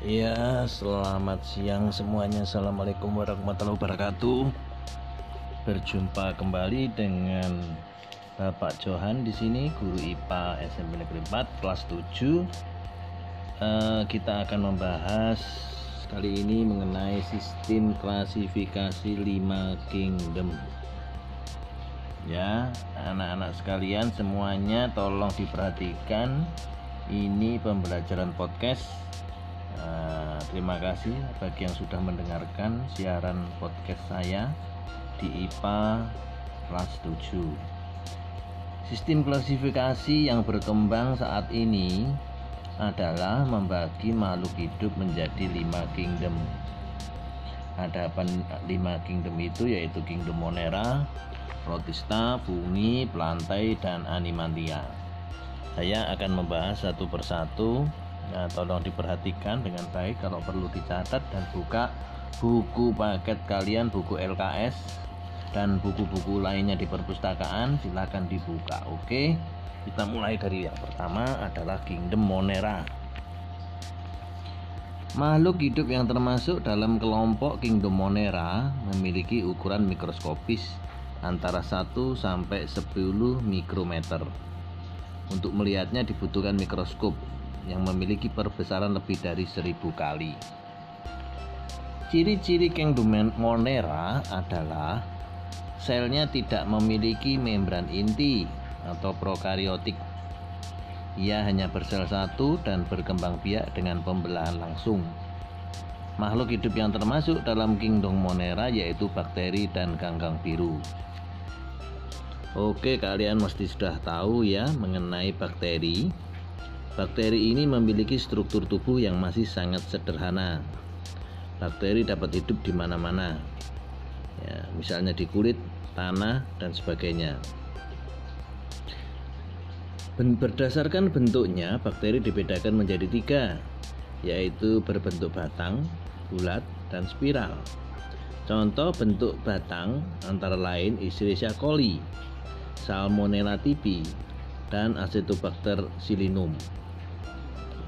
Ya, selamat siang semuanya. Assalamualaikum warahmatullahi wabarakatuh. Berjumpa kembali dengan Bapak Johan di sini, guru IPA SMP Negeri 4 kelas 7. Eh, kita akan membahas kali ini mengenai sistem klasifikasi 5 kingdom. Ya, anak-anak sekalian semuanya tolong diperhatikan. Ini pembelajaran podcast Uh, terima kasih bagi yang sudah mendengarkan siaran podcast saya di IPA kelas 7. Sistem klasifikasi yang berkembang saat ini adalah membagi makhluk hidup menjadi lima kingdom. Ada lima kingdom itu yaitu kingdom Monera, Protista, Fungi, Plantai, dan Animalia. Saya akan membahas satu persatu Nah, tolong diperhatikan dengan baik kalau perlu dicatat dan buka buku paket kalian, buku LKS dan buku-buku lainnya di perpustakaan silakan dibuka. Oke. Kita mulai dari yang pertama adalah Kingdom Monera. Makhluk hidup yang termasuk dalam kelompok Kingdom Monera memiliki ukuran mikroskopis antara 1 sampai 10 mikrometer. Untuk melihatnya dibutuhkan mikroskop yang memiliki perbesaran lebih dari seribu kali. Ciri-ciri Kengdumen monera adalah selnya tidak memiliki membran inti atau prokariotik. Ia hanya bersel satu dan berkembang biak dengan pembelahan langsung. Makhluk hidup yang termasuk dalam kingdom monera yaitu bakteri dan ganggang biru. Oke, kalian mesti sudah tahu ya mengenai bakteri. Bakteri ini memiliki struktur tubuh yang masih sangat sederhana. Bakteri dapat hidup di mana-mana, ya, misalnya di kulit, tanah, dan sebagainya. Berdasarkan bentuknya, bakteri dibedakan menjadi tiga, yaitu berbentuk batang, bulat, dan spiral. Contoh bentuk batang antara lain Escherichia coli, Salmonella typhi, dan Acetobacter silinum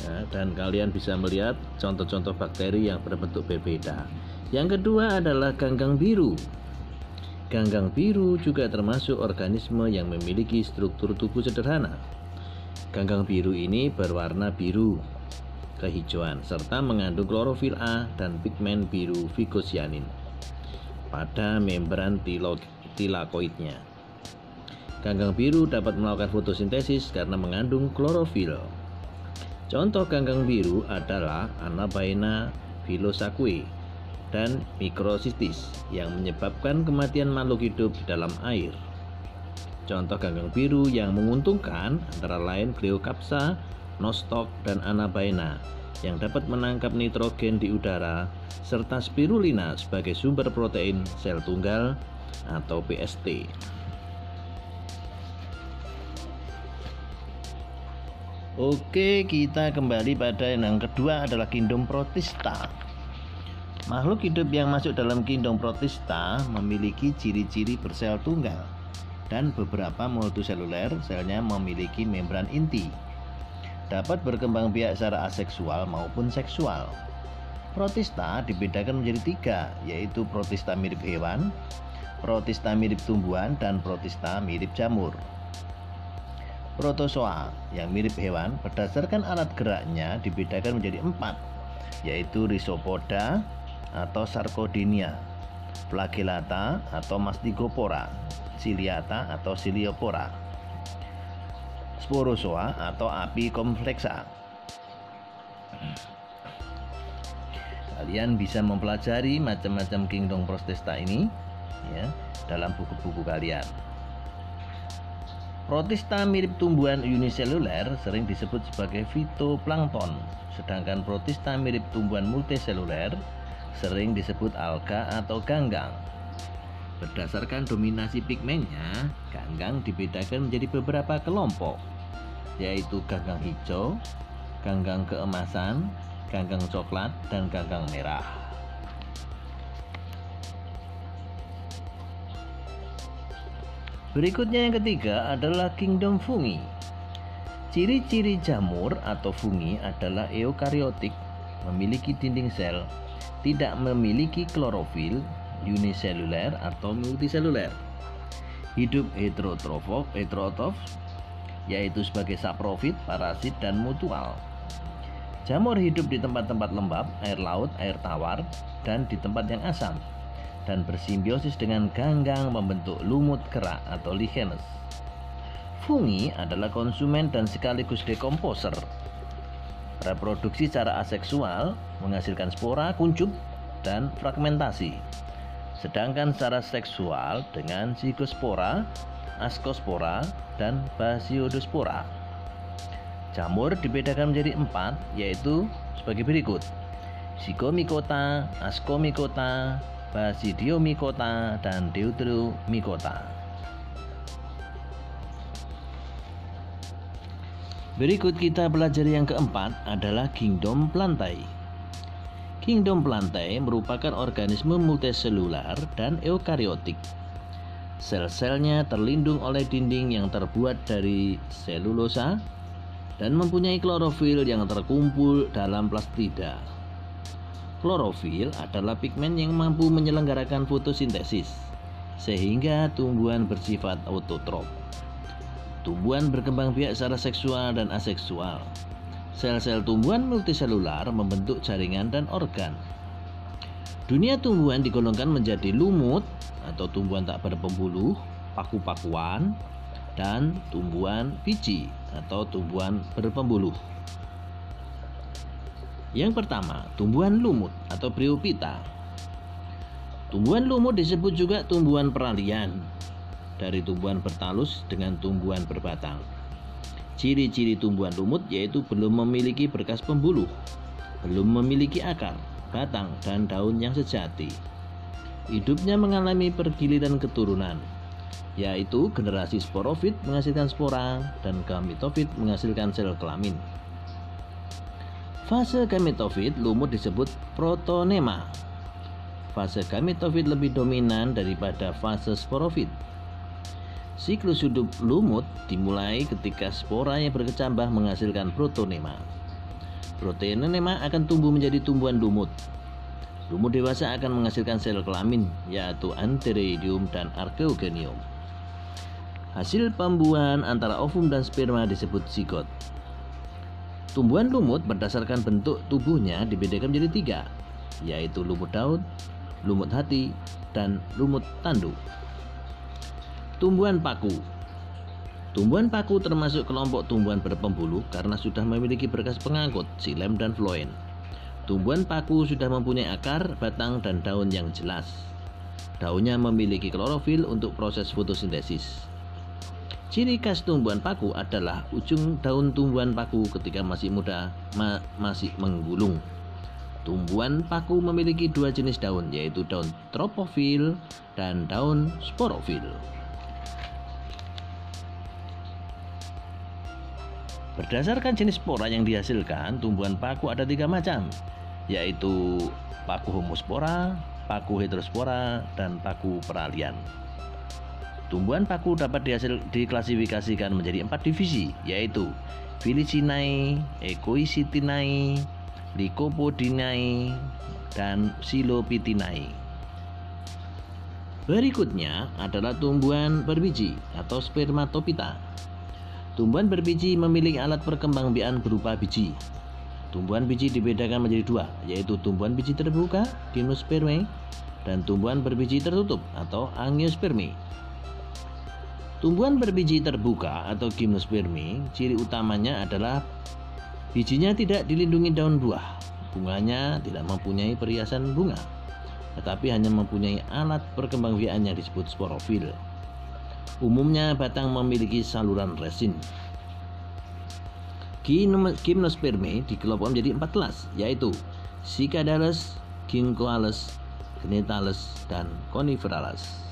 ya, dan kalian bisa melihat contoh-contoh bakteri yang berbentuk berbeda. Yang kedua adalah ganggang biru. Ganggang biru juga termasuk organisme yang memiliki struktur tubuh sederhana. Ganggang biru ini berwarna biru kehijauan serta mengandung klorofil A dan pigmen biru vigosianin pada membran tilakoidnya. Ganggang biru dapat melakukan fotosintesis karena mengandung klorofil. Contoh ganggang biru adalah Anabaena philosakwe dan mikrosistis yang menyebabkan kematian makhluk hidup di dalam air. Contoh ganggang biru yang menguntungkan antara lain Cleocapsa, Nostoc, dan Anabaena yang dapat menangkap nitrogen di udara serta spirulina sebagai sumber protein sel tunggal atau PST. Oke, kita kembali pada yang kedua adalah kingdom protista. Makhluk hidup yang masuk dalam kingdom protista memiliki ciri-ciri bersel tunggal dan beberapa multiseluler selnya memiliki membran inti. Dapat berkembang biak secara aseksual maupun seksual. Protista dibedakan menjadi tiga, yaitu protista mirip hewan, protista mirip tumbuhan, dan protista mirip jamur protozoa yang mirip hewan berdasarkan alat geraknya dibedakan menjadi empat yaitu Rhizopoda atau Sarcodinia, Flagellata atau Mastigopora, Ciliata atau Ciliopora, Sporozoa atau api kompleksa. Kalian bisa mempelajari macam-macam kingdom protista ini ya dalam buku-buku kalian. Protista mirip tumbuhan uniseluler sering disebut sebagai fitoplankton, sedangkan protista mirip tumbuhan multiseluler sering disebut alga atau ganggang. Berdasarkan dominasi pigmennya, ganggang dibedakan menjadi beberapa kelompok, yaitu ganggang hijau, ganggang keemasan, ganggang coklat, dan ganggang merah. Berikutnya yang ketiga adalah kingdom fungi. Ciri-ciri jamur atau fungi adalah eukariotik memiliki dinding sel, tidak memiliki klorofil, uniseluler atau multiseluler. Hidup heterotrof, heterotrof yaitu sebagai saprofit, parasit, dan mutual. Jamur hidup di tempat-tempat lembab, air laut, air tawar, dan di tempat yang asam, dan bersimbiosis dengan ganggang membentuk lumut kerak atau lichenes. Fungi adalah konsumen dan sekaligus dekomposer. Reproduksi secara aseksual menghasilkan spora, kuncup, dan fragmentasi. Sedangkan secara seksual dengan zigosspora, ascospora, dan basiodospora. Jamur dibedakan menjadi empat, yaitu sebagai berikut. Zygomicota, ascomicota, basidiomicota, dan deuteromicota. Berikut kita belajar yang keempat adalah kingdom plantae. Kingdom plantae merupakan organisme multiselular dan eukariotik. Sel-selnya terlindung oleh dinding yang terbuat dari selulosa dan mempunyai klorofil yang terkumpul dalam plastida. Klorofil adalah pigmen yang mampu menyelenggarakan fotosintesis, sehingga tumbuhan bersifat autotrof. Tumbuhan berkembang biak secara seksual dan aseksual, Sel-sel tumbuhan multiselular membentuk jaringan dan organ. Dunia tumbuhan digolongkan menjadi lumut atau tumbuhan tak berpembuluh, paku-pakuan, dan tumbuhan biji atau tumbuhan berpembuluh. Yang pertama, tumbuhan lumut atau bryophyta. Tumbuhan lumut disebut juga tumbuhan peralian dari tumbuhan bertalus dengan tumbuhan berbatang. Ciri-ciri tumbuhan lumut yaitu belum memiliki berkas pembuluh, belum memiliki akar, batang, dan daun yang sejati. Hidupnya mengalami pergiliran keturunan, yaitu generasi sporofit menghasilkan spora dan gametofit menghasilkan sel kelamin. Fase gametofit lumut disebut protonema. Fase gametofit lebih dominan daripada fase sporofit. Siklus hidup lumut dimulai ketika spora yang berkecambah menghasilkan protonema. Protonema akan tumbuh menjadi tumbuhan lumut. Lumut dewasa akan menghasilkan sel kelamin, yaitu antheridium dan archeogenium. Hasil pembuahan antara ovum dan sperma disebut zigot. Tumbuhan lumut berdasarkan bentuk tubuhnya dibedakan menjadi tiga, yaitu lumut daun, lumut hati, dan lumut tanduk. Tumbuhan paku Tumbuhan paku termasuk kelompok tumbuhan berpembuluh karena sudah memiliki berkas pengangkut, silem dan floen. Tumbuhan paku sudah mempunyai akar, batang, dan daun yang jelas. Daunnya memiliki klorofil untuk proses fotosintesis. Ciri khas tumbuhan paku adalah ujung daun tumbuhan paku ketika masih muda ma masih menggulung. Tumbuhan paku memiliki dua jenis daun, yaitu daun tropofil dan daun sporofil. Berdasarkan jenis spora yang dihasilkan, tumbuhan paku ada tiga macam, yaitu paku homospora, paku heterospora, dan paku peralian. Tumbuhan paku dapat dihasil, diklasifikasikan menjadi empat divisi, yaitu Filicinae, Ecoisitinae, Lycopodinae, dan Silopitinae. Berikutnya adalah tumbuhan berbiji atau spermatopita. Tumbuhan berbiji memiliki alat perkembangbiakan berupa biji. Tumbuhan biji dibedakan menjadi dua, yaitu tumbuhan biji terbuka, gimnosperme, dan tumbuhan berbiji tertutup atau angiosperme. Tumbuhan berbiji terbuka atau gimnosperme, ciri utamanya adalah bijinya tidak dilindungi daun buah. Bunganya tidak mempunyai perhiasan bunga, tetapi hanya mempunyai alat perkembangbiakan disebut sporofil. Umumnya batang memiliki saluran resin. Gymnosperme dikelompokkan menjadi empat kelas, yaitu Cicadales, Ginkgoales, Genetales, dan Coniferalis.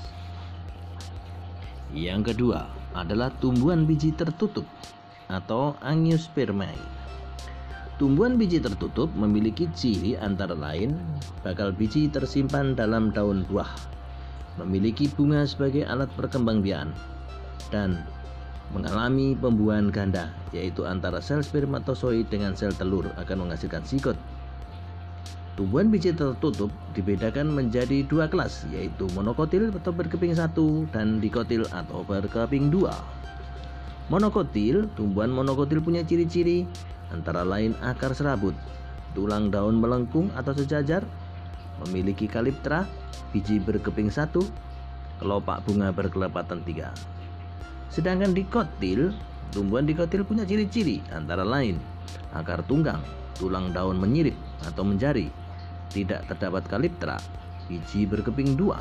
Yang kedua adalah tumbuhan biji tertutup atau Angiospermae. Tumbuhan biji tertutup memiliki ciri antara lain bakal biji tersimpan dalam daun buah memiliki bunga sebagai alat perkembangbiakan dan mengalami pembuahan ganda yaitu antara sel spermatozoid dengan sel telur akan menghasilkan zigot. Tumbuhan biji tertutup dibedakan menjadi dua kelas, yaitu monokotil atau berkeping satu dan dikotil atau berkeping dua. Monokotil, tumbuhan monokotil punya ciri-ciri antara lain akar serabut, tulang daun melengkung atau sejajar, memiliki kaliptra, biji berkeping satu, kelopak bunga berkelepatan tiga. Sedangkan dikotil, tumbuhan dikotil punya ciri-ciri antara lain akar tunggang, tulang daun menyirip atau menjari, tidak terdapat kaliptra, biji berkeping dua,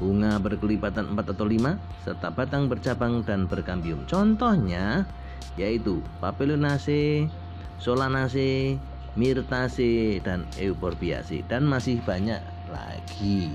bunga berkelipatan empat atau lima, serta batang bercabang dan berkambium. Contohnya yaitu Papilionaceae, Solanaceae, Myrtaceae, dan Euphorbiaceae dan masih banyak lagi.